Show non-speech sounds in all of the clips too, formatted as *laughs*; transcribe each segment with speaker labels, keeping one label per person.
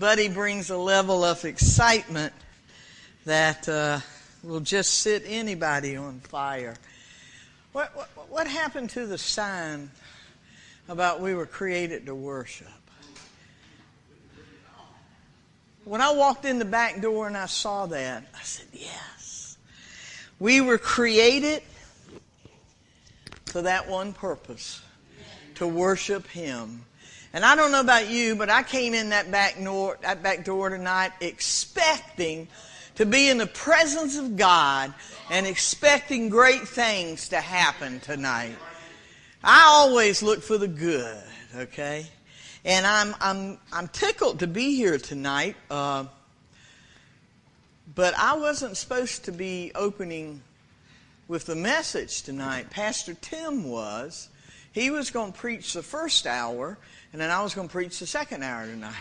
Speaker 1: Buddy brings a level of excitement that uh, will just set anybody on fire. What, what, what happened to the sign about we were created to worship? When I walked in the back door and I saw that, I said, Yes. We were created for that one purpose to worship Him. And I don't know about you, but I came in that back door, that back door tonight expecting to be in the presence of God and expecting great things to happen tonight. I always look for the good, okay? And I'm, I'm, I'm tickled to be here tonight. Uh, but I wasn't supposed to be opening with the message tonight. Pastor Tim was. He was going to preach the first hour, and then I was going to preach the second hour tonight.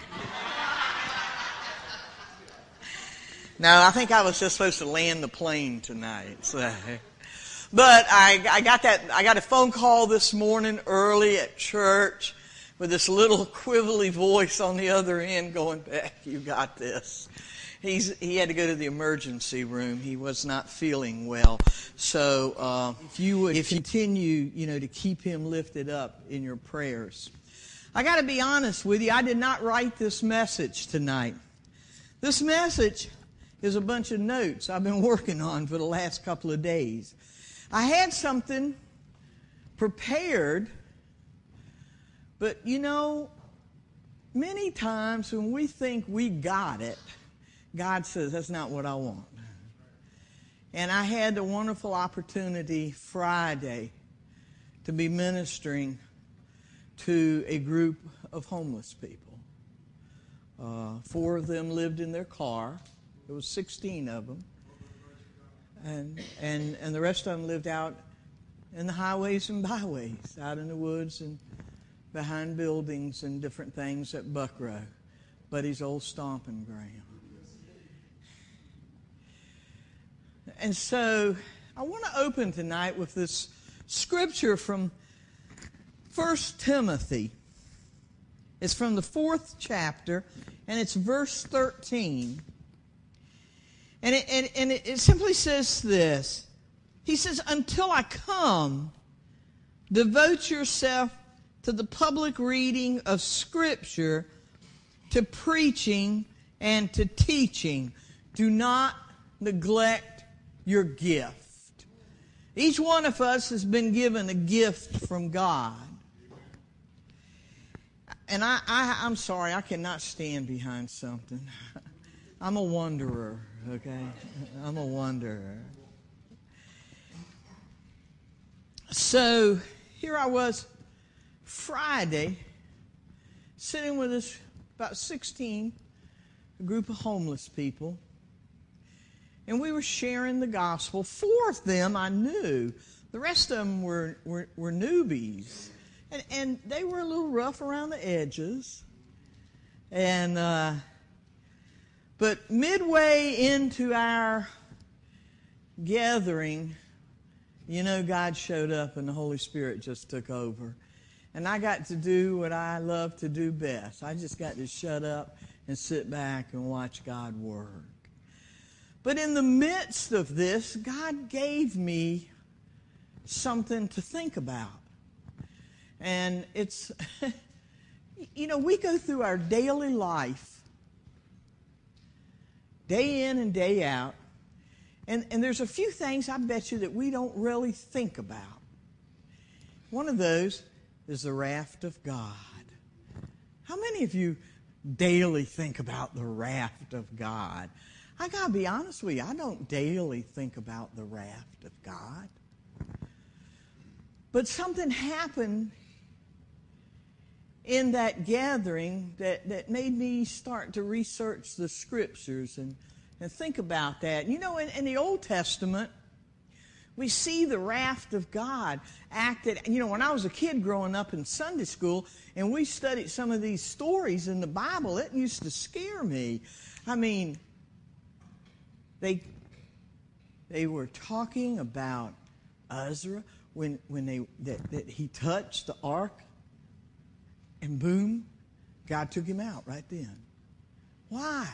Speaker 1: no, I think I was just supposed to land the plane tonight. So. But I, I got that, I got a phone call this morning early at church with this little quibbly voice on the other end going, Beck, you got this. He's, he had to go to the emergency room. He was not feeling well. So, uh, if you would if continue, you know, to keep him lifted up in your prayers. I got to be honest with you. I did not write this message tonight. This message is a bunch of notes I've been *laughs* working on for the last couple of days. I had something prepared, but you know, many times when we think we got it, God says, That's not what I want. And I had the wonderful opportunity Friday to be ministering to a group of homeless people. Uh, four of them lived in their car. There was 16 of them. And, and, and the rest of them lived out in the highways and byways, out in the woods and behind buildings and different things at Buckrow, Buddy's old stomping ground. And so I want to open tonight with this scripture from 1 Timothy. It's from the fourth chapter, and it's verse 13. And it, and, and it simply says this He says, Until I come, devote yourself to the public reading of Scripture, to preaching, and to teaching. Do not neglect your gift. Each one of us has been given a gift from God. And I, I, I'm sorry, I cannot stand behind something. *laughs* I'm a wanderer, okay? I'm a wanderer. So here I was Friday, sitting with this about 16, a group of homeless people and we were sharing the gospel. Four of them I knew. The rest of them were, were, were newbies. And, and they were a little rough around the edges. And, uh, but midway into our gathering, you know, God showed up and the Holy Spirit just took over. And I got to do what I love to do best. I just got to shut up and sit back and watch God work. But in the midst of this, God gave me something to think about. And it's, *laughs* you know, we go through our daily life, day in and day out, and, and there's a few things I bet you that we don't really think about. One of those is the raft of God. How many of you daily think about the raft of God? I got to be honest with you, I don't daily think about the raft of God. But something happened in that gathering that, that made me start to research the scriptures and, and think about that. You know, in, in the Old Testament, we see the wrath of God acted. You know, when I was a kid growing up in Sunday school and we studied some of these stories in the Bible, it used to scare me. I mean, they, they were talking about Uzzah when, when they, that, that he touched the ark, and boom, God took him out right then. Why?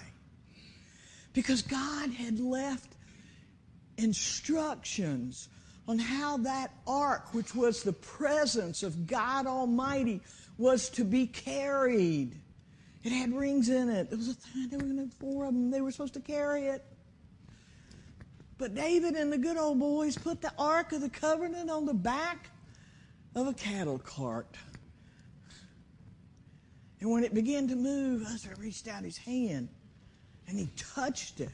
Speaker 1: Because God had left instructions on how that ark, which was the presence of God Almighty, was to be carried. It had rings in it. There was a time they were going to four of them. They were supposed to carry it. But David and the good old boys put the Ark of the Covenant on the back of a cattle cart. And when it began to move, Uzzah reached out his hand and he touched it.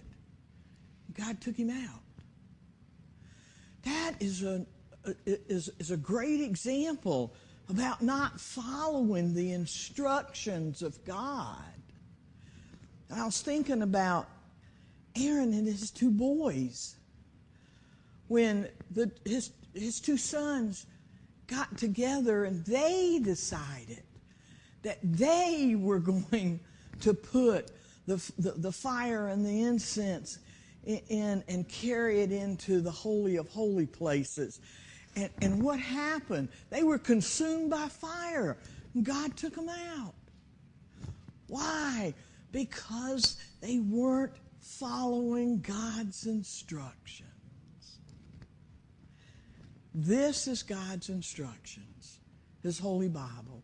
Speaker 1: God took him out. That is a, is, is a great example about not following the instructions of God. I was thinking about Aaron and his two boys when the, his, his two sons got together and they decided that they were *laughs* going to put the, the, the fire and the incense in, and carry it into the Holy of Holy places. And, and what happened? They were consumed by fire. God took them out. Why? Because they weren't following God's instructions. This is God's instructions, His Holy Bible.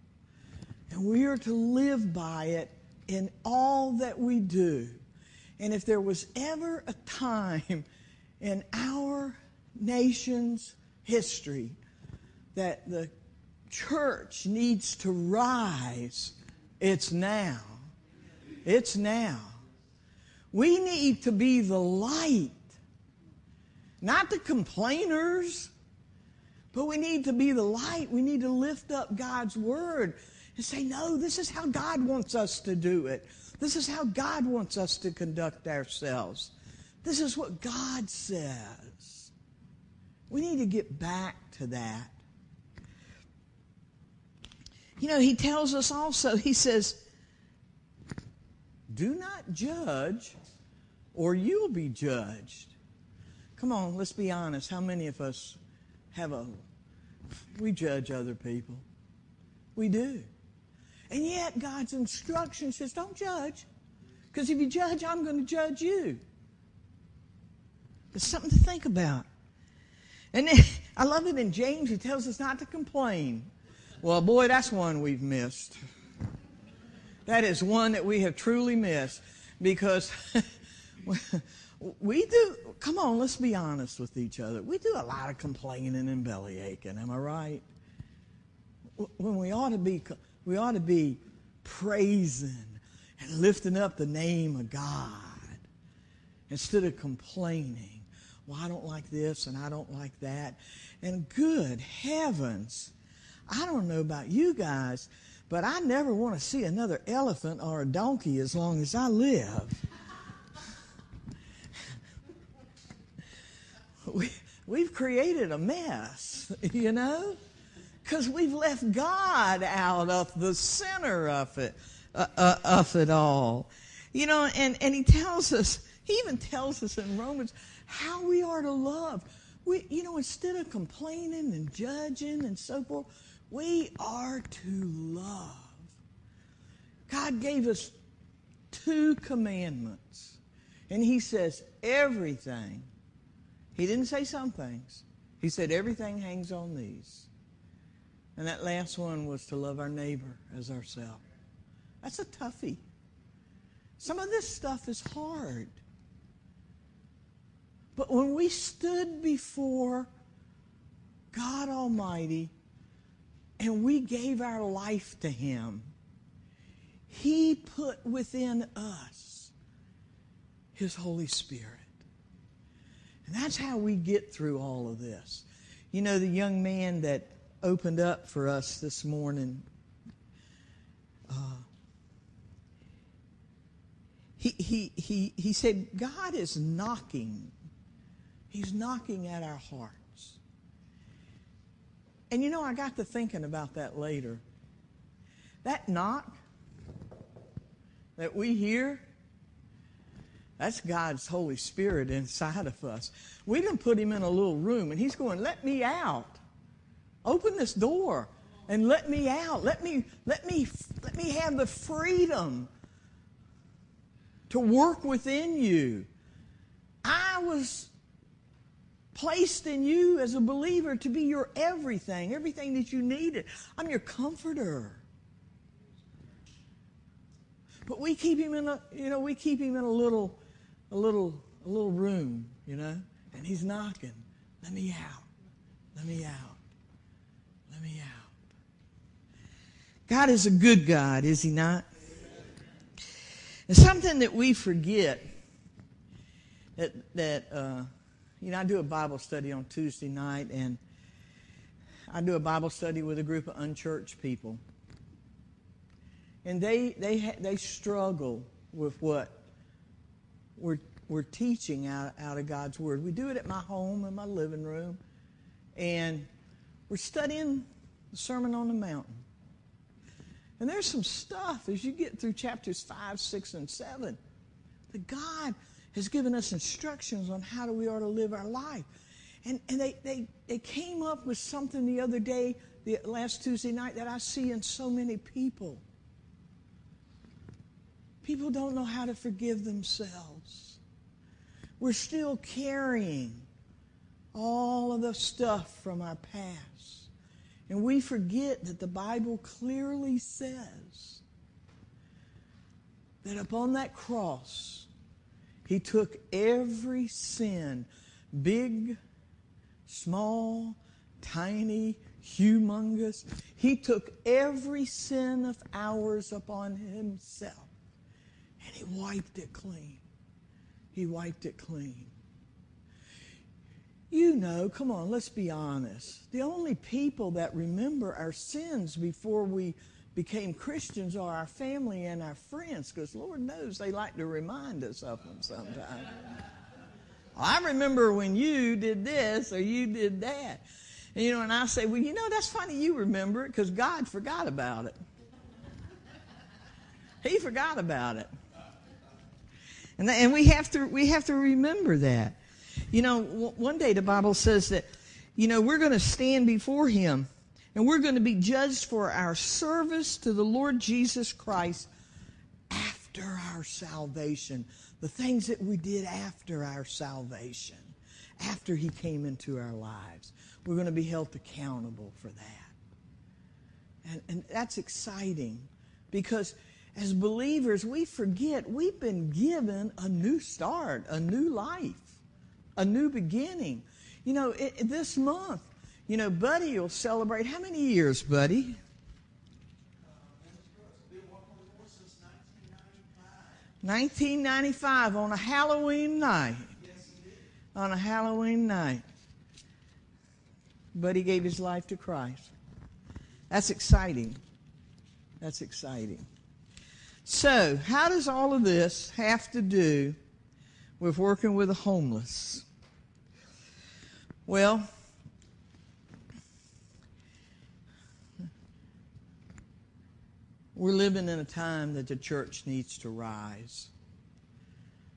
Speaker 1: And we are to live by it in all that we do. And if there was ever a time in our nation's history that the church needs to rise, it's now. It's now. We need to be the light, not the complainers, but we need to be the light. We need to lift up God's word and say, no, this is how God wants us to do it. This is how God wants us to conduct ourselves. This is what God says. We need to get back to that. You know, he tells us also, he says, do not judge or you'll be judged. Come on, let's be honest. How many of us have a, we judge other people? We do. And yet, God's instruction says, don't judge. Because if you judge, I'm going to judge you. It's something to think about. And then, *laughs* I love it in James, he tells us not to complain. Well, boy, that's one we've missed. That is one that we have truly missed because *laughs* we do, come on, let's be honest with each other. We do a lot of complaining and belly aching, am I right? When we ought to be we ought to be praising and lifting up the name of God instead of complaining. Well, I don't like this and I don't like that. And good heavens, I don't know about you guys, but I never want to see another elephant or a donkey as long as I live. *laughs* we, we've created a mess, *laughs* you know? Because we've left God out of the center of it, uh, uh, of it all. You know, and, and he tells us, he even tells us in Romans how we are to love. We, you know, instead of complaining and judging and so forth, we are to love. God gave us two commandments. And he says everything. He didn't say some things. He said everything hangs on these. And that last one was to love our neighbor as ourselves. That's a toughie. Some of this stuff is hard. But when we stood before God Almighty and we gave our life to Him, He put within us His Holy Spirit. And that's how we get through all of this. You know, the young man that opened up for us this morning. Uh, he, he, he, he said, God is knocking. He's knocking at our hearts. And you know, I got to thinking about that later. That knock that we hear, that's God's Holy Spirit inside of us. We didn't put him in a little room and he's going, let me out. Open this door and let me out. Let me, let me, let me have the freedom to work within you. I was placed in you as a believer to be your everything, everything that you needed. I'm your comforter. But we keep him in a, you know, we keep him in a little, a little, a little room, you know, and he's knocking. Let me out. Let me out. Let me out. God is a good God, is he not? And something that we forget that that uh, you know, I do a Bible study on Tuesday night, and I do a Bible study with a group of unchurched people, and they they they struggle with what we're we're teaching out out of God's Word. We do it at my home in my living room, and we're studying the Sermon on the Mountain. And there's some stuff as you get through chapters five, six, and seven that God has given us instructions on how do we ought to live our life. And, and they, they, they came up with something the other day, the last Tuesday night, that I see in so many people. People don't know how to forgive themselves. We're still carrying all of the stuff from our past. And we forget that the Bible clearly says that upon that cross, he took every sin, big, small, tiny, humongous. He took every sin of ours upon himself and he wiped it clean. He wiped it clean. You know, come on, let's be honest. The only people that remember our sins before we became Christians are our family and our friends, because Lord knows they like to remind us of them sometimes. I remember when you did this or you did that. And, you know, and I say, well, you know, that's funny you remember it because God forgot about it. He forgot about it. And, and we have to we have to remember that. You know, w- one day the Bible says that, you know, we're going to stand before Him and we're going to be judged for our service to the Lord Jesus Christ after our salvation. The things that we did after our salvation, after He came into our lives. We're going to be held accountable for that. And, and that's exciting because as believers, we forget we've been given a new start, a new life, a new beginning. You know, it, this month, you know, Buddy will celebrate how many years, Buddy? Nineteen ninety five on a Halloween night. Yes, On a Halloween night. Buddy gave his life to Christ. That's exciting. That's exciting. So, how does all of this have to do with working with the homeless? Well, We're living in a time that the church needs to rise.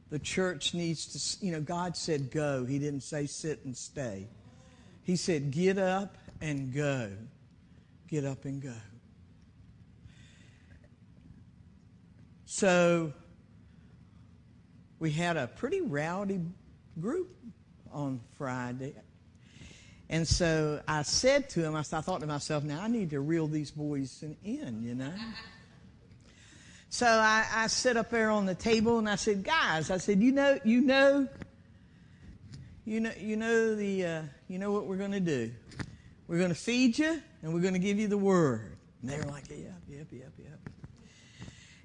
Speaker 1: The church needs to, you know, God said go. He didn't say sit and stay. He said get up and go. Get up and go. So we had a pretty rowdy group on Friday. And so I said to him, I thought to myself, now I need to reel these boys in, you know. *laughs* So I, I sit up there on the table and I said, guys, I said, you know, you know, you know, you know the, uh, you know what we're going to do. We're going to feed you and we're going to give you the word. And they were like, yep, yep, yep, yep.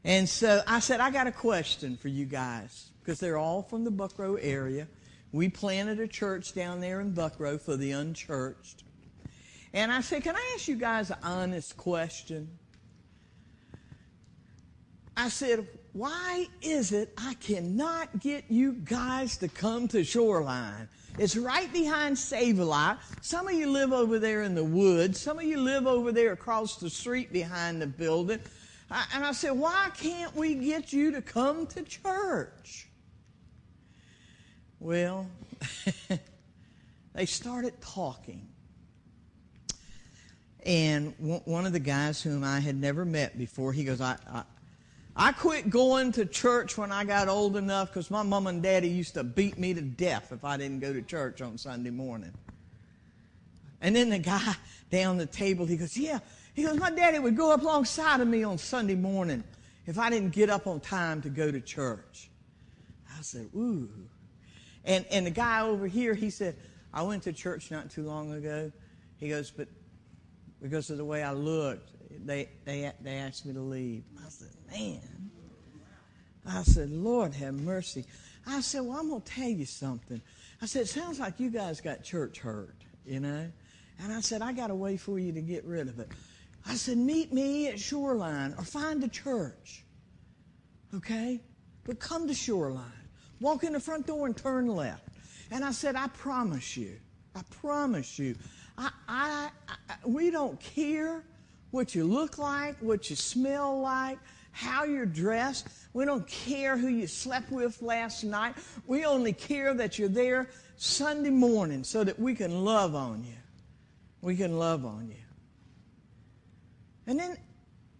Speaker 1: And so I said, I got a question for you guys because they're all from the Buckrow area. We planted a church down there in Buckrow for the unchurched. And I said, Can I ask you guys an honest question? I said, Why is it I cannot get you guys to come to Shoreline? It's right behind Save a Lot. Some of you live over there in the woods. Some of you live over there across the street behind the building. I, and I said, Why can't we get you to come to church? Well, *laughs* they started talking. And one of the guys whom I had never met before, he goes, I, I, I quit going to church when I got old enough because my mom and daddy used to beat me to death if I didn't go to church on Sunday morning. And then the guy *laughs* down the table, he goes, Yeah. He goes, My daddy would go up alongside of me on Sunday morning if I didn't get up on time to go to church. I said, Ooh. And, and the guy over here, he said, I went to church not too long ago. He goes, But because of the way I looked, they, they, they asked me to leave. I said, Man. I said, Lord have mercy. I said, Well, I'm going to tell you something. I said, It sounds like you guys got church hurt, you know? And I said, I got a way for you to get rid of it. I said, Meet me at Shoreline or find a church, okay? But come to Shoreline. Walk in the front door and turn left. And I said, I promise you, I promise you, I, I, I, we don't care what you look like, what you smell like, how you're dressed. We don't care who you slept with last night. We only care that you're there Sunday morning so that we can love on you. We can love on you. And then,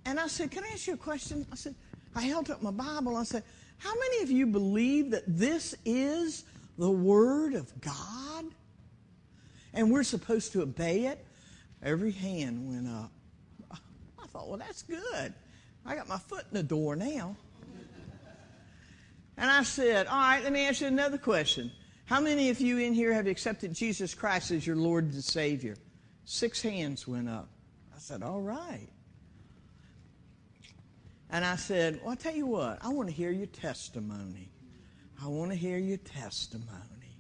Speaker 1: and I said, Can I ask you a question? I said, I held up my Bible. I said, How many of you believe that this is the Word of God? And we're supposed to obey it? Every hand went up. *laughs* I thought, Well, that's good. I got my foot in the door now. And I said, All right, let me ask you another question. How many of you in here have accepted Jesus Christ as your Lord and Savior? Six hands went up. I said, All right. And I said, Well, I'll tell you what, I want to hear your testimony. I want to hear your testimony.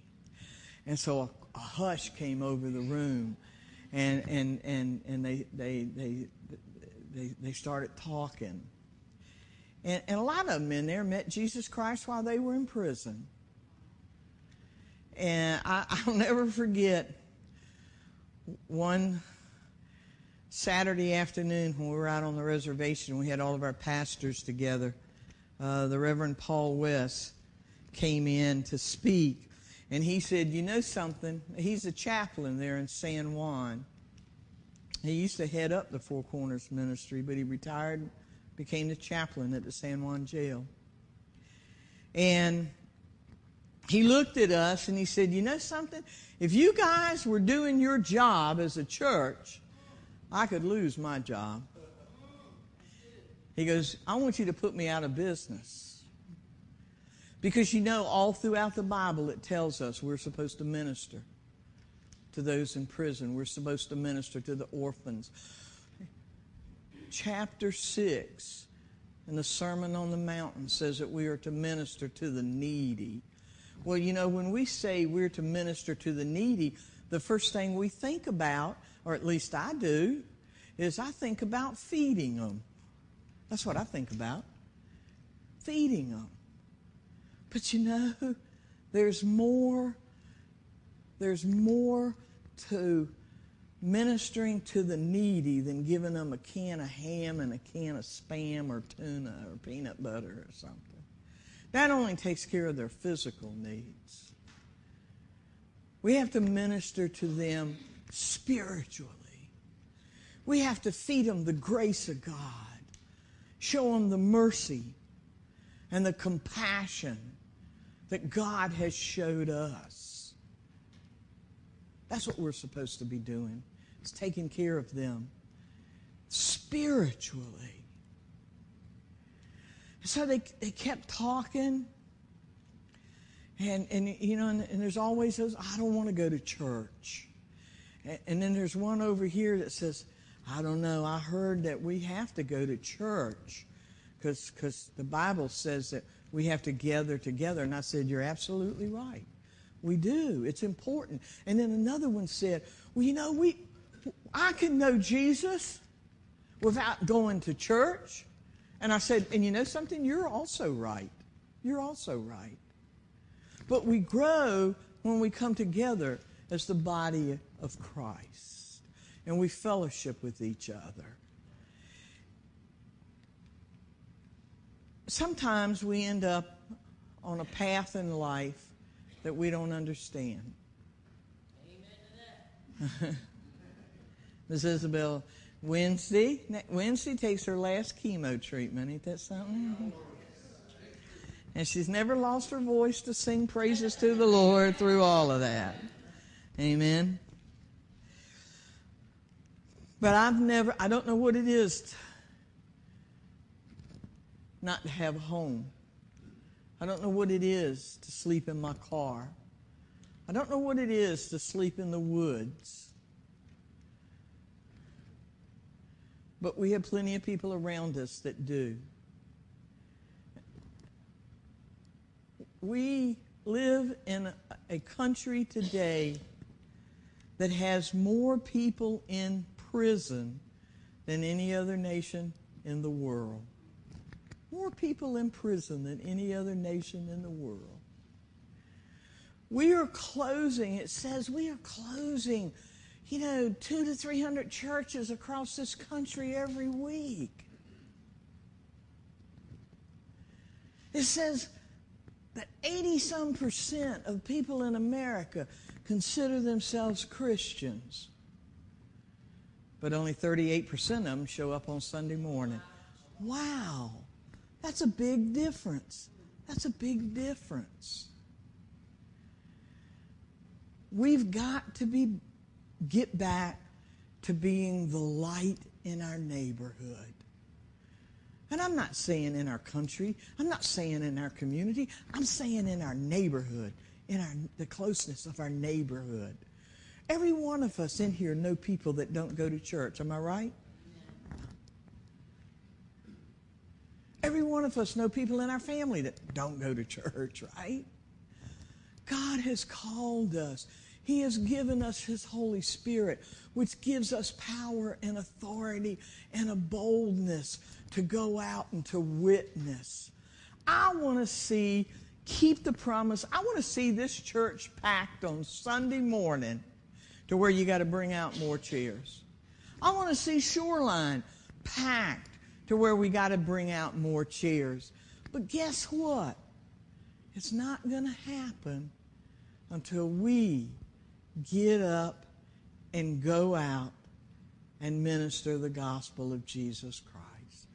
Speaker 1: And so a, a hush came over the room, and, and, and, and they, they, they, they, they started talking. And, and a lot of them in there met Jesus Christ while they were in prison. And I, *laughs* I'll never forget one Saturday afternoon when we were out on the reservation. We had all of our pastors together. Uh, the Reverend Paul West came in to speak. And he said, You know something? He's a chaplain there in San Juan. He used to head up the Four Corners ministry, but he retired, became the chaplain at the San Juan jail. And he looked at us and he said, You know something? If you guys were doing your job as a church, I could lose my job. He goes, I want you to put me out of business. Because you know, all throughout the Bible, it tells us we're supposed to minister to those in prison. We're supposed to minister to the orphans. Chapter 6 in the Sermon on the Mountain says that we are to minister to the needy. Well, you know, when we say we're to minister to the needy, the first thing we think about, or at least I do, is I think about feeding them. That's what I think about. Feeding them. But you know, there's more. There's more to ministering to the needy than giving them a can of ham and a can of spam or tuna or peanut butter or something. That only takes care of their physical needs. We have to minister to them spiritually. We have to feed them the grace of God, show them the mercy and the compassion that God has showed us. That's what we're supposed to be doing. It's taking care of them spiritually. So they, they kept talking. And, and you know, and, and there's always those, I don't want to go to church. And, then there's one over here that says, I don't know, I heard that we have to go to church because the Bible says that we have to gather together. And I said, You're absolutely right. We do. It's important. And then another one said, Well, you know, we I can know Jesus without going to church. And I said, And you know something? You're also right. You're also right. But we grow when we come together as the body of Christ and we fellowship with each other. Sometimes we end up on a path in life that we don't understand. Miss Isabel Wednesday, Wednesday takes her last chemo treatment. Ain't that something? And she's never lost her voice to sing praises to the Lord through all of that. Amen. But I've never, I don't know what it is not to have a home. I don't know what it is to sleep in my car. I don't know what it is to sleep in the woods. But we have plenty of people around us that do. We live in a country today that has more people in prison than any other nation in the world. More people in prison than any other nation in the world. We are closing, it says we are closing, you know, two to three hundred churches across this country every week. It says that 80 some percent of people in America consider themselves Christians but only 38% of them show up on Sunday morning. Wow, that's a big difference. That's a big difference. We've got to be get back to being the light in our neighborhood. And I'm not saying in our country, I'm not saying in our community, I'm saying in our neighborhood, in our, the closeness of our neighborhood. Every one of us in here know people that don't go to church. Am I right? Every one of us know people in our family that don't go to church, right? God has called us. He has given us His Holy Spirit, which gives us power and authority and a boldness to go out and to witness. I want to see, keep the promise. I want to see this church packed on Sunday morning to where you got to bring out more chairs. I want to see Shoreline packed to where we got to bring out more chairs. But guess what? It's not going to happen until we get up and go out and minister the gospel of Jesus Christ.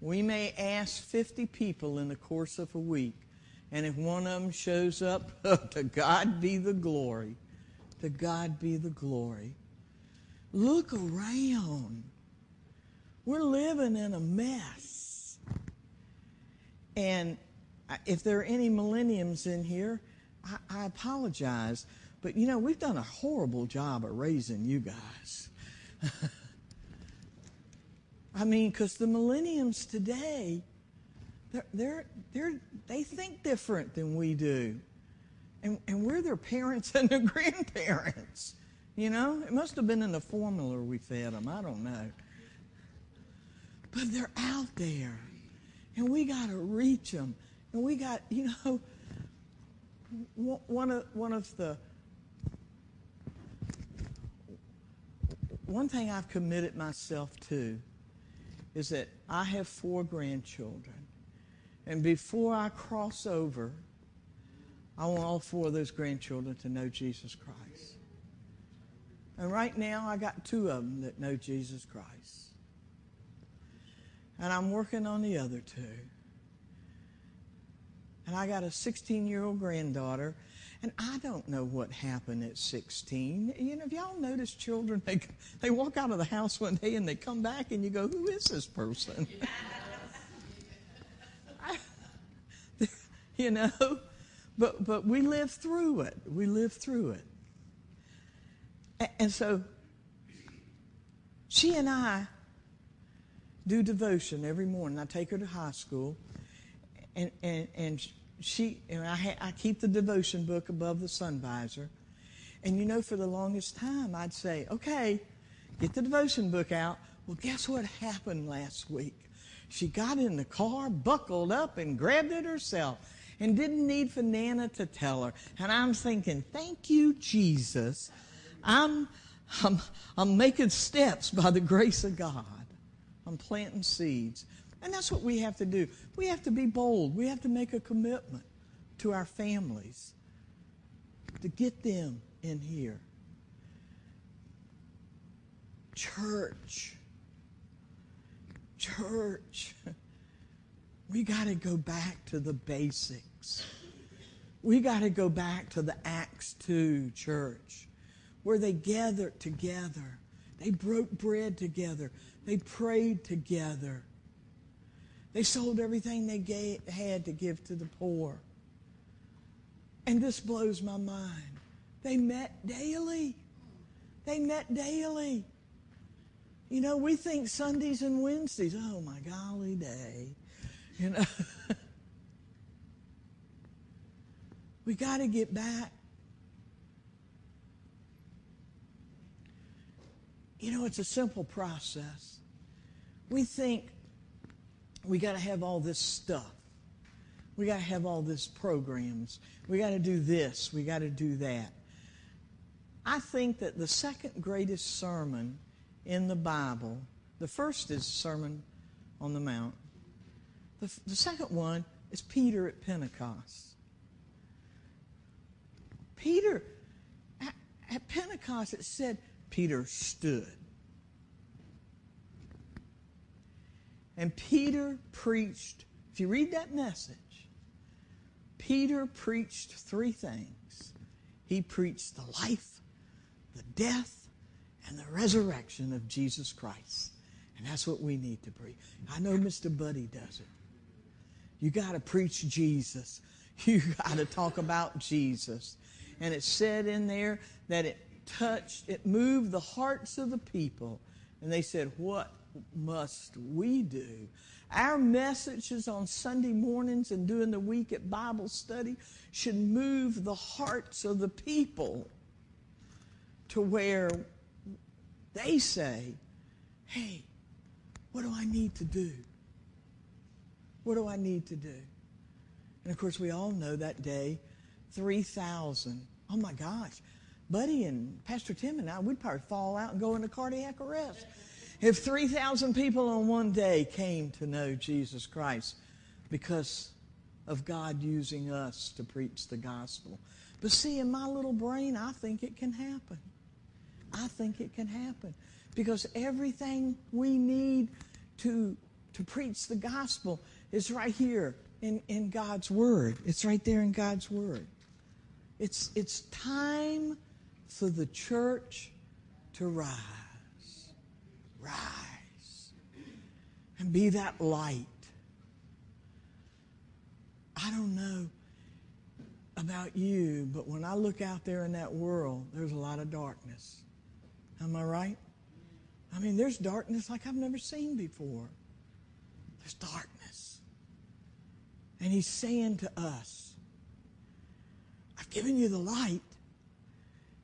Speaker 1: We may ask 50 people in the course of a week, and if one of them shows up, *laughs* to God be the glory. To God be the glory. Look around. We're living in a mess. And if there are any millenniums in here, I, I, apologize. But you know, we've done a horrible job of raising you guys. *laughs* I mean, because the millenniums today, they're, they're, they're, they think different than we do. And, and we're their parents and their *laughs* grandparents. You know, it must have been in the formula we fed them. I don't know. But they're out there. And we got to reach them. And we got, you know, one of, one of the, one thing I've committed myself to is that I have four grandchildren. And before I cross over I want all four of those grandchildren to know Jesus Christ. And right now, I got two of them that know Jesus Christ. And I'm working on the other two. And I got a 16 year old granddaughter. And I don't know what happened at 16. You know, if y'all notice children, they, they walk out of the house one day and they come back and you go, who is this person? I, *laughs* you know? But, but we live through it. We live through it. And so she and I do devotion every morning. I take her to high school, and, and, and she and I, ha- I keep the devotion book above the sun visor. And you know, for the longest time, I'd say, okay, get the devotion book out. Well, guess what happened last week? She got in the car, buckled up, and grabbed it herself and didn't need for Nana to tell her. And I'm thinking, thank you, Jesus. I'm, I'm, I'm making steps by the grace of God. I'm planting seeds. And that's what we have to do. We have to be bold. We have to make a commitment to our families to get them in here. Church. church, *laughs* we got to go back to the basics. We got to go back to the Acts 2 church where they gathered together. They broke bread together. They prayed together. They sold everything they gave, had to give to the poor. And this blows my mind. They met daily. They met daily. You know, we think Sundays and Wednesdays, oh my golly day. You know. *laughs* we got to get back. You know, it's a simple process. We think we got to have all this stuff. We got to have all this programs. We got to do this. We got to do that. I think that the second greatest sermon in the Bible, the first is Sermon on the Mount. The, the second one is Peter at Pentecost. Peter, at, at Pentecost, it said Peter stood. And Peter preached, if you read that message, Peter preached three things. He preached the life, the death, and the resurrection of Jesus Christ. And that's what we need to preach. I know Mr. Buddy does it. You got to preach Jesus. *laughs* You got to talk about Jesus. And it said in there that it touched, it moved the hearts of the people. And they said, What must we do? Our messages on Sunday mornings and during the week at Bible study should move the hearts of the people to where they say, Hey, what do I need to do? What do I need to do? And of course, we all know that day, 3,000. Oh my gosh. Buddy and Pastor Tim and I, we'd probably fall out and go into cardiac arrest if 3,000 people on one day came to know Jesus Christ because of God using us to preach the gospel. But see, in my little brain, I think it can happen. I think it can happen. Because everything we need to, to preach the gospel is right here in, in God's Word. It's right there in God's Word. It's, it's time for the church to rise rise and be that light. I don't know about you, but when I look out there in that world, there's a lot of darkness. Am I right? I mean, there's darkness like I've never seen before. There's darkness. And he's saying to us, given you the light.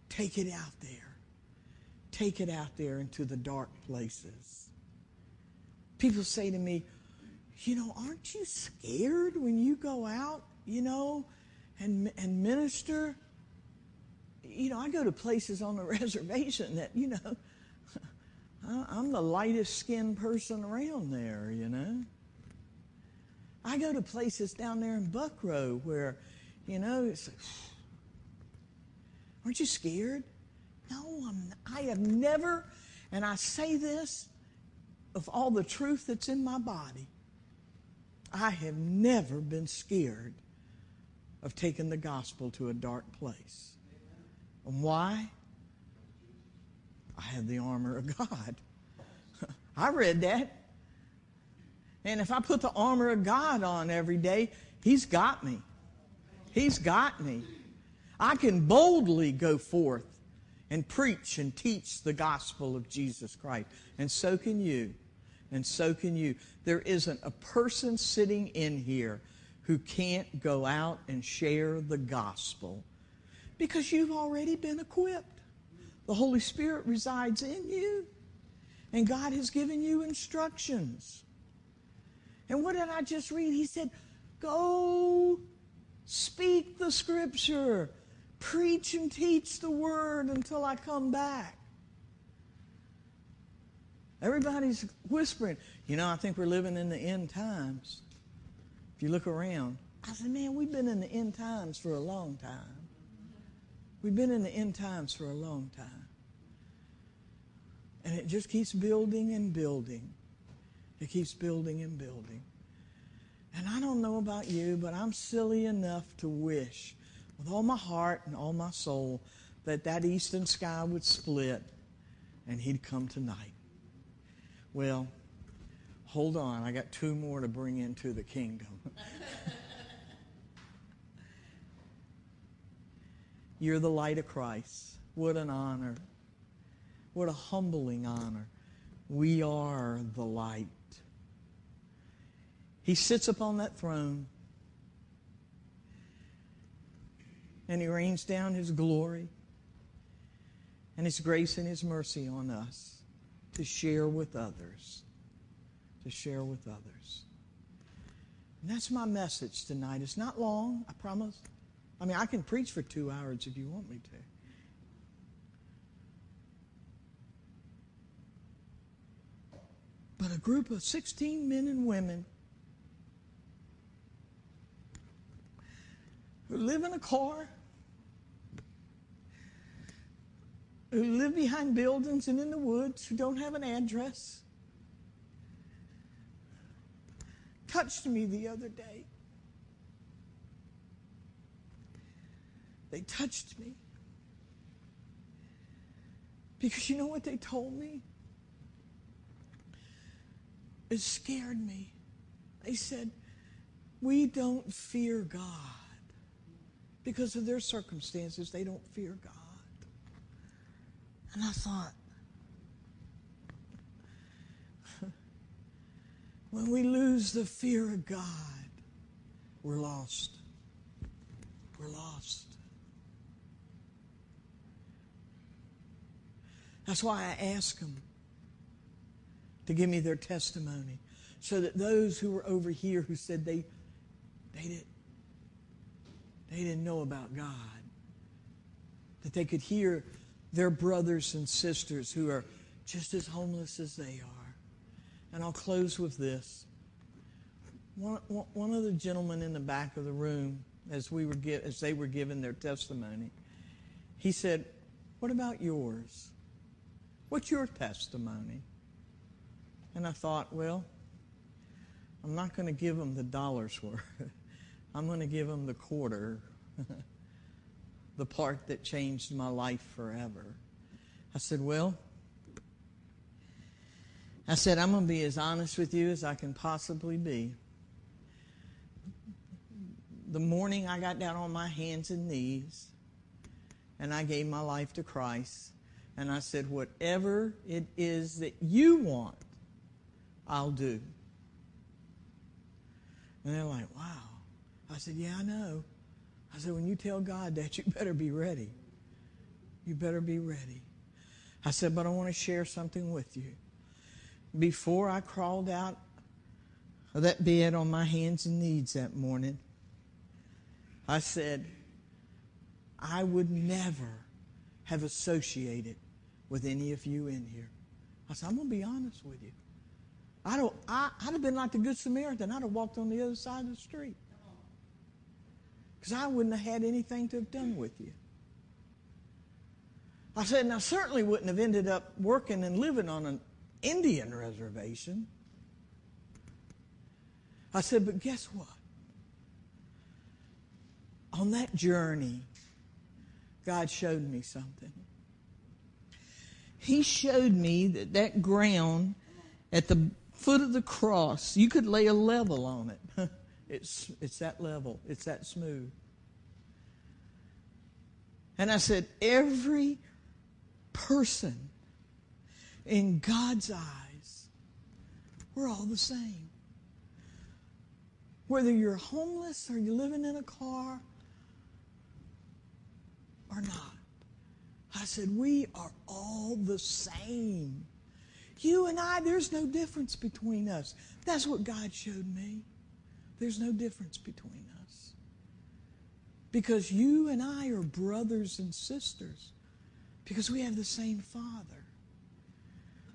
Speaker 1: Take it out there take it out there into the dark places. People say to me, you know, aren't you scared when you go out, you know, and, and minister? You know, I go to places on the *laughs* reservation that, you know, *laughs* I'm the lightest skinned person around there, you know. I go to places down there in Buckrow where, you know, it's aren't you scared? No, I'm, I have never, and I say this of all the truth that's in my body, I have never been scared of taking the gospel to a dark place. And why? I have the armor of God. *laughs* I read that. And if I put the armor of God on every day, He's got me. He's got me. I can boldly go forth and preach and teach the gospel of Jesus Christ. And so can you. And so can you. There isn't a person sitting in here who can't go out and share the gospel because you've already been equipped. The Holy Spirit resides in you, and God has given you instructions. And what did I just read? He said, Go speak the scripture. Preach and teach the word until I come back. Everybody's whispering, you know, I think we're living in the end times. If you look around, I said, man, we've been in the end times for a long time. We've been in the end times for a long time. And it just keeps building and building. It keeps building and building. And I don't know about you, but I'm silly enough to wish with all my heart and all my soul that that eastern sky would split and he'd come tonight. Well, hold on. I got two more to bring into the kingdom. *laughs* You're the light of Christ. What an honor. What a humbling honor. We are the light. He sits upon that throne and He rains down His glory and His grace and His mercy on us to share with others. To share with others. And that's my message tonight. It's not long, I promise. I mean, I can preach for two hours if you want me to. But a group of 16 men and women who live in a car, who live behind buildings and in the woods, who don't have an address, touched me the other day. They touched me. Because you know what they told me? It scared me. They said, We don't fear God. Because of their circumstances, they don't fear God. And I thought, *laughs* when we lose the fear of God, we're lost. We're lost. That's why I ask them to give me their testimony so that those who were over here who said they, they, didn't, they didn't know about God, that they could hear their brothers and sisters who are just as homeless as they are. And I'll close with this. One, one of the gentlemen in the back of the room, as, we were, as they were giving their testimony, he said, What about yours? What's your testimony? And I thought, well, I'm not going to give them the dollar's worth. *laughs* I'm going to give them the quarter, *laughs* the part that changed my life forever. I said, well, I said, I'm going to be as honest with you as I can possibly be. The morning I got down on my hands and knees and I gave my life to Christ, and I said, Whatever it is that you want, I'll do. And they're like, Wow. I said, Yeah, I know. I said, When you tell God that, you better be ready. You better be ready. I said, But I want to share something with you. Before I crawled out of that bed on my hands and knees that morning, I said, I would never have associated with any of you in here. I said, I'm going to be honest with you. I don't, I, I'd have been like the Good Samaritan. I'd have walked on the other side of the street. Because I wouldn't have had anything to have done with you. I said, and I certainly wouldn't have ended up working and living on an Indian reservation. I said, but guess what? On that journey, God showed me something he showed me that that ground at the foot of the cross, you could lay a level on it. *laughs* it's, it's that level, it's that smooth. And I said, every person in God's eyes, we're all the same. Whether you're homeless or you're living in a car or not. I said, We are all the same. You and I, there's no difference between us. That's what God showed me. There's no difference between us. Because you and I are brothers and sisters. Because we have the same Father.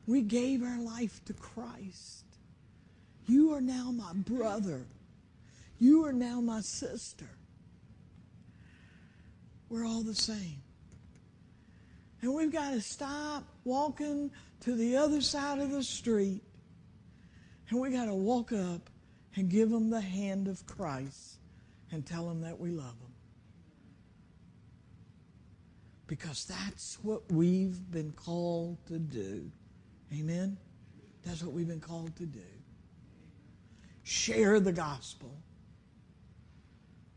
Speaker 1: We gave our life to Christ. You are now my brother. You are now my sister. We're all the same. And we've got to stop walking to the other side of the street. And we got to walk up and give them the hand of Christ and tell them that we love them. Because that's what we've been called to do. Amen? That's what we've been called to do. Share the gospel.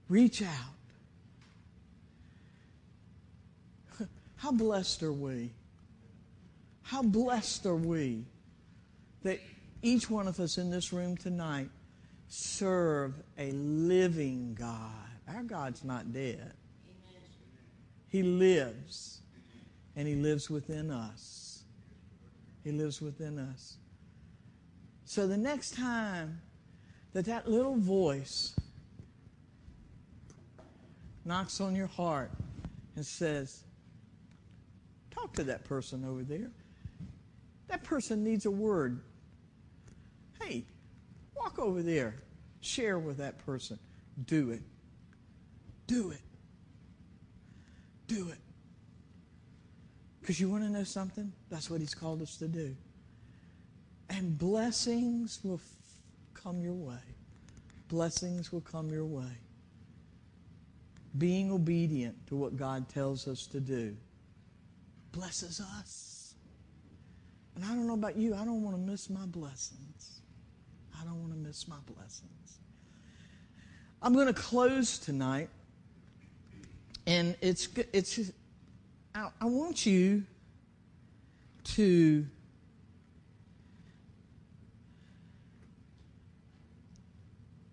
Speaker 1: Reach out. *laughs* How blessed are we? How blessed are we that each one of us in this room tonight serve a living God. Our God's not dead. He lives, and He lives within us. He lives within us. So the next time that that little voice knocks on your heart and says, Talk to that person over there. That person needs a word. Hey, walk over there. Share with that person. Do it. Do it. Do it. Because you want to know something? That's what He's called us to do. And blessings will f- come your way. Blessings will come your way. Being obedient to what God tells us to do blesses us. And I don't know about you, I don't want to miss my blessings. I don't want to miss my blessings. I'm going to close tonight, and it's it's. I, I want you to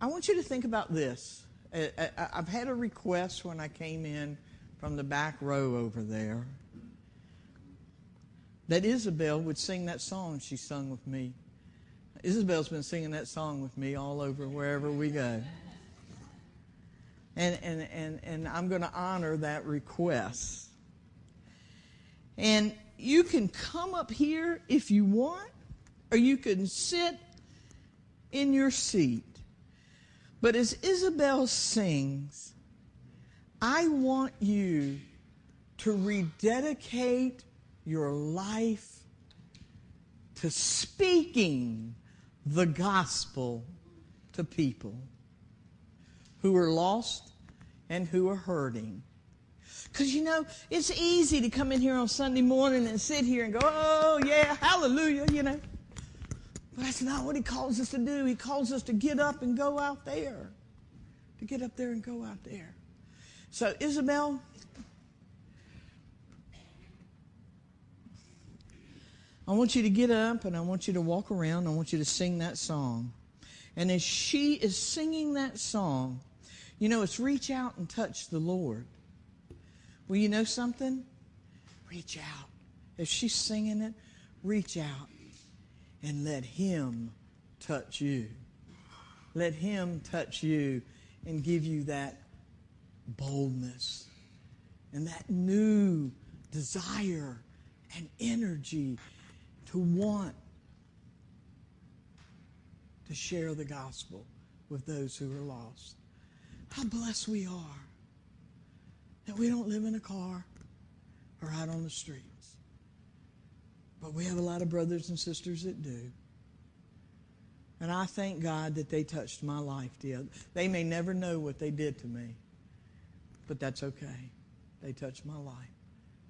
Speaker 1: I want you to think about this. I, have had a request when I came in from the back row over there that Isabel would sing that song she sung with me. Isabel's been singing that song with me all over wherever we go. And, and, and, and I'm going to honor that request. And you can come up here if you want, or you can sit in your seat. But as Isabel sings, I want you to rededicate your life to speaking the gospel to people who are lost and who are hurting. Because you know, it's easy to come in here on Sunday morning and sit here and go, oh, yeah, hallelujah, you know. But that's not what he calls us to do. He calls us to get up and go out there. To get up there and go out there. So, Isabel, I want you to get up and I want you to walk around. I want you to sing that song. And as she is singing that song, you know, it's reach out and touch the Lord. Well, you know something? Reach out. If she's singing it, reach out and let Him touch you. Let Him touch you and give you that boldness and that new desire and energy to want to share the gospel with those who are lost. How blessed we are that we don't live in a car or out on the streets. But we have a lot of brothers and sisters that do. And I thank God that they touched my life. They may never know what they did to me, but that's okay. They touched my life.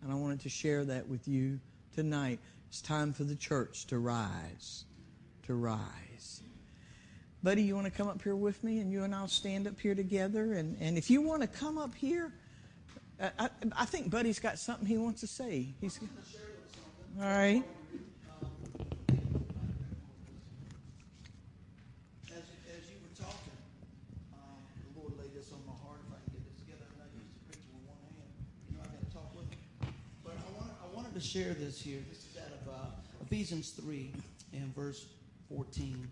Speaker 1: And I wanted to share that with you tonight. It's time for the church to rise, to rise. Buddy, you want to come up here with me and you and I'll stand up here together? And, and if you want to come up here, I, I think Buddy's got something he wants to say. He's all right.
Speaker 2: As you were talking, um, the Lord laid this on my heart. If I can get this together, I'm used to preaching with one hand. You know I gotta talk with. But I wanted to share this here is out of uh, Ephesians 3 and verse 14.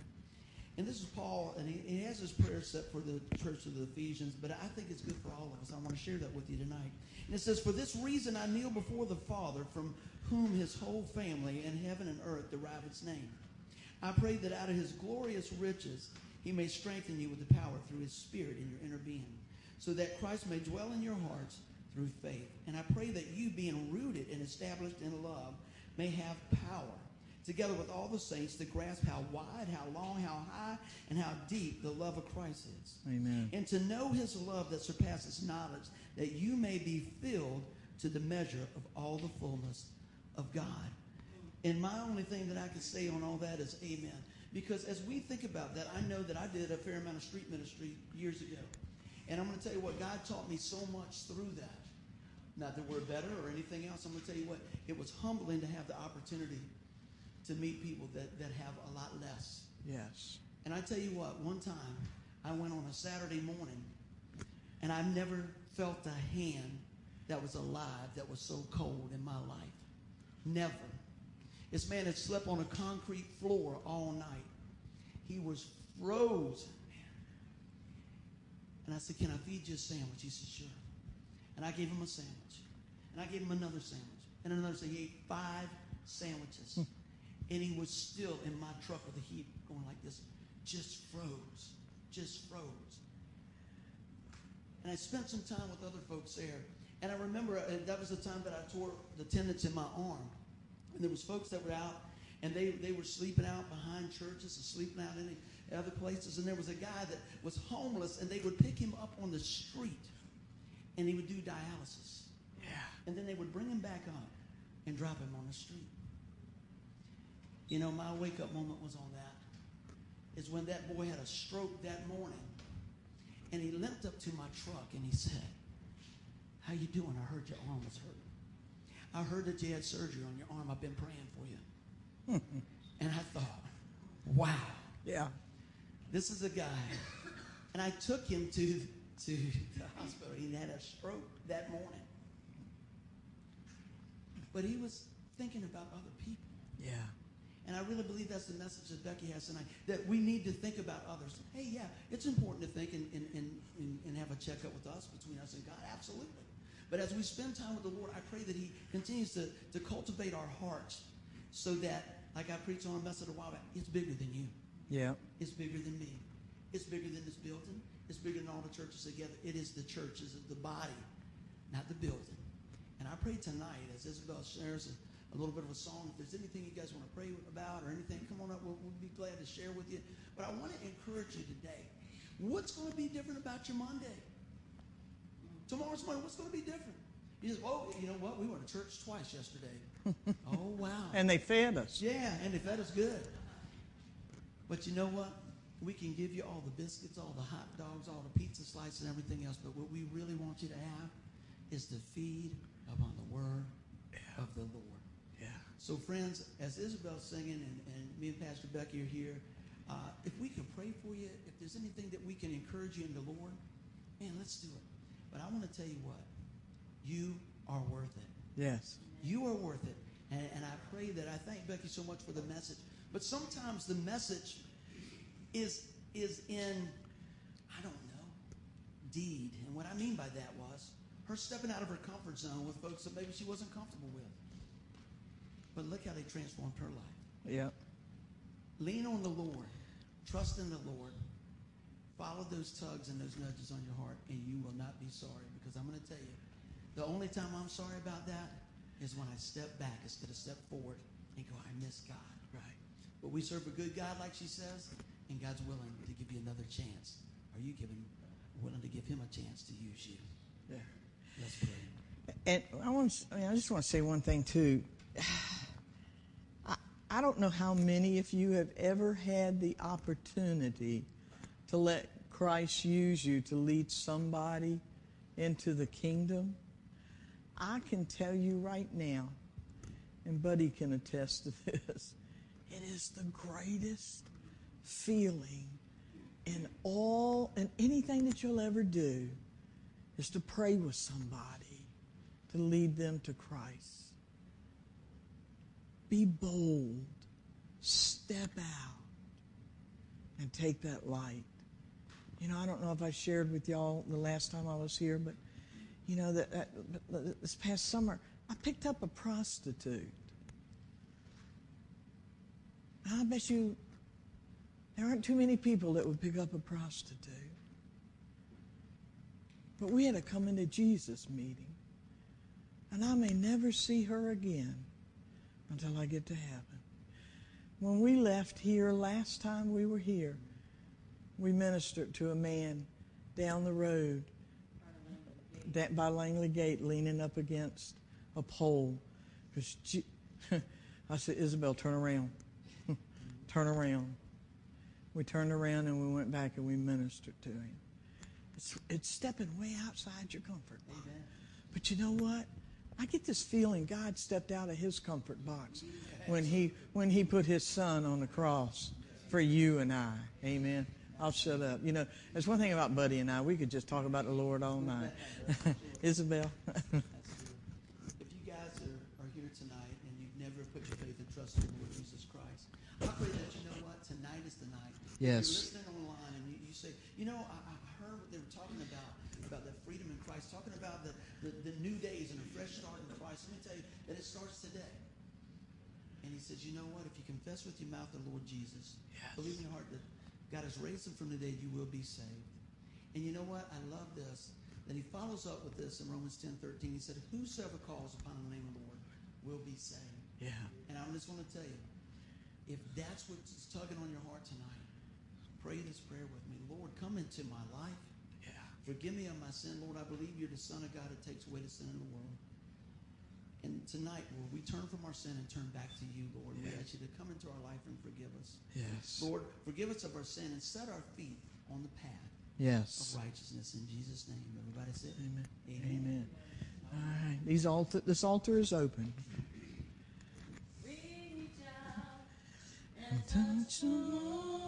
Speaker 2: And this is Paul, and he, he, has his prayer set for the church of the Ephesians, but I think it's good for all of us. I want to share that with you tonight. And it says, For this reason I kneel before the Father, from whom his whole family in heaven and earth derive its name. I pray that out of his glorious riches he may strengthen you with the power through his Spirit in your inner being, so that Christ may dwell in your hearts through faith. And I pray that you, being rooted and established in love, may have power together with all the saints, to grasp how wide, how long, how high, and how deep the love of Christ is.
Speaker 1: Amen.
Speaker 2: And to know his love that surpasses knowledge, that you may be filled to the measure of all the fullness of God. And my only thing that I can say on all that is amen. Because as we think about that, I know that I did a fair amount of street ministry years ago. And I'm going to tell you what, God taught me so much through that. Not that we're better or anything else. I'm going to tell you what, it was humbling to have the opportunity to meet people that, that have a lot less.
Speaker 1: Yes.
Speaker 2: And I tell you what, one time I went on a Saturday morning and I've never felt a hand that was alive that was so cold in my life. Never. This man had slept on a concrete floor all night. He was frozen. And I said, Can I feed you a sandwich? He said, Sure. And I gave him a sandwich. And I gave him another sandwich. And another sandwich. He ate five sandwiches. Hmm. And he was still in my truck with the heat going like this. Just froze. Just froze. And I spent some time with other folks there. And I remember uh, that was the time that I tore the tendons in my arm. And there was folks that were out, and they, they were sleeping out behind churches and sleeping out in other places. And there was a guy that was homeless, and they would pick him up on the street, and he would do dialysis.
Speaker 1: Yeah.
Speaker 2: And then they would bring him back up and drop him on the street. You know, my wake up moment was on that. Is when that boy had a stroke that morning, and he limped up to my truck and he said, "How you doing? I heard your arm was hurting. I heard that you had surgery on your arm. I've been praying for you." *laughs* and I thought, "Wow,
Speaker 1: Yeah.
Speaker 2: this is a guy." And I took him to to the hospital. He had a stroke that morning, but he was thinking about other people.
Speaker 1: Yeah.
Speaker 2: And I really believe that's the message that Becky has tonight, that we need to think about others. Hey, yeah, it's important to think and, and, and, and have a checkup with us, between us and God, absolutely. But as we spend time with the Lord, I pray that he continues to, to cultivate our hearts so that, like I preached on a message a while back, it's bigger than you.
Speaker 1: Yeah.
Speaker 2: It's bigger than me. It's bigger than this building. It's bigger than all the churches together. It is the church, it's the body, not the building. And I pray tonight, as Isabel shares a, little bit of a song, if there's anything you guys want to pray about or anything, come on up. We'll, we'll be glad to share with you. But I want to encourage you today. What's going to be different about your Monday? Tomorrow's Monday, what's going to be different? You just, oh, you know what? We went to church twice yesterday. *laughs* oh, wow.
Speaker 1: And they fed us.
Speaker 2: Yeah, and they fed us good. But you know what? We can give you all the biscuits, all the hot dogs, all the pizza slices, and everything else. But what we really want you to have is to feed upon the word of the Lord. So, friends, as Isabel's singing and, and me and Pastor Becky are here, uh, if we can pray for you, if there's anything that we can encourage you in the Lord, man, let's do it. But I want to tell you what, you are worth it.
Speaker 1: Yes.
Speaker 2: You are worth it. And, and I pray that I thank Becky so much for the message. But sometimes the message is is in, I don't know, deed. And what I mean by that was her stepping out of her comfort zone with folks that maybe she wasn't comfortable with. But look how they transformed her life.
Speaker 1: Yeah.
Speaker 2: Lean on the Lord. Trust in the Lord. Follow those tugs and those nudges on your heart, and you will not be sorry. Because I'm going to tell you, the only time I'm sorry about that is when I step back instead of step forward and go, I miss God.
Speaker 1: Right.
Speaker 2: But we serve a good God, like she says, and God's willing to give you another chance. Are you giving, willing to give Him a chance to use you?
Speaker 1: Yeah.
Speaker 2: Let's pray.
Speaker 1: And I want. I, mean, I just want to say one thing too. I, don't know how many of you have ever had the opportunity to let Christ use you to lead somebody into the kingdom. I can tell you right now, and Buddy can attest to this, *laughs* it is the greatest feeling in all and anything that you'll ever do is to pray with somebody to lead them to Christ. Be bold. Step out and take that light. You know, I don't know if I shared with y'all the last time I was here, but you know that, that this past summer I picked up a prostitute. I bet you there aren't too many people that would pick up a prostitute. But we had a come into Jesus meeting. And I may never see her again until I get to heaven.
Speaker 3: when we left here last time we were here, we ministered to a man down the road by Langley Gate leaning up against a pole. Because *laughs* I said, Isabel, turn around. *laughs* turn around. We turned around and we went back and we ministered to him. It's, it's stepping way outside your comfort. But you know what? I get this feeling God stepped out of his comfort box when he, when he put his son on the cross for you and I. Amen. I'll shut up. You know, there's one thing about Buddy and I. We could just talk about the Lord all night. *laughs* Isabel. *laughs*
Speaker 2: if you guys are, are here tonight and you've never put your faith and trust in the Lord Jesus Christ, I pray that you know what? Tonight is the night.
Speaker 3: Yes.
Speaker 2: If you're listening online and you, you say, you know, I, I, heard what they were talking about, about the freedom in Christ, talking about the, the, the new days and a fresh start in Christ. Let me tell you that it starts today. And he says, you know what? If you confess with your mouth the Lord Jesus, yes. believe in your heart that God has raised him from the dead, you will be saved. And you know what? I love this. Then he follows up with this in Romans 10 13. He said, Whosoever calls upon the name of the Lord will be saved.
Speaker 3: Yeah.
Speaker 2: And I'm just going to tell you, if that's what's tugging on your heart tonight, pray this prayer with me. Lord, come into my life.
Speaker 3: Yeah.
Speaker 2: Forgive me of my sin. Lord, I believe you're the Son of God who takes away the sin in the world. And tonight, Lord, we turn from our sin and turn back to you, Lord. Yes. We ask you to come into our life and forgive us.
Speaker 3: Yes.
Speaker 2: Lord, forgive us of our sin and set our feet on the path
Speaker 3: yes.
Speaker 2: of righteousness. In Jesus' name. Everybody say
Speaker 3: Amen. Amen. Amen. All right. These altar, this altar is open. touch the Lord.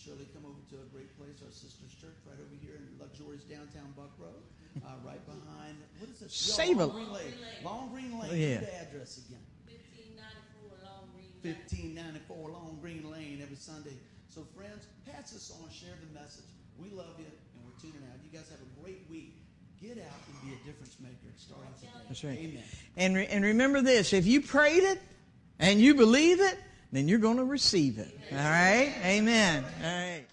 Speaker 2: Surely come over to a great place, our sister's church, right over here in luxurious downtown Buck Road, uh, right *laughs* behind, what is it?
Speaker 3: Sable.
Speaker 2: Long Green Lane. Long Green Lane. Yeah. the address again.
Speaker 4: 1594 Long Green Lane.
Speaker 2: 1594 Long Green Lane every Sunday. So, friends, pass this on, share the message. We love you, and we're tuning out. You guys have a great week. Get out and be a difference maker starting today.
Speaker 3: That's right.
Speaker 2: Amen.
Speaker 3: And, re- and remember this if you prayed it and you believe it, then you're going to receive it. All right? Amen. All right.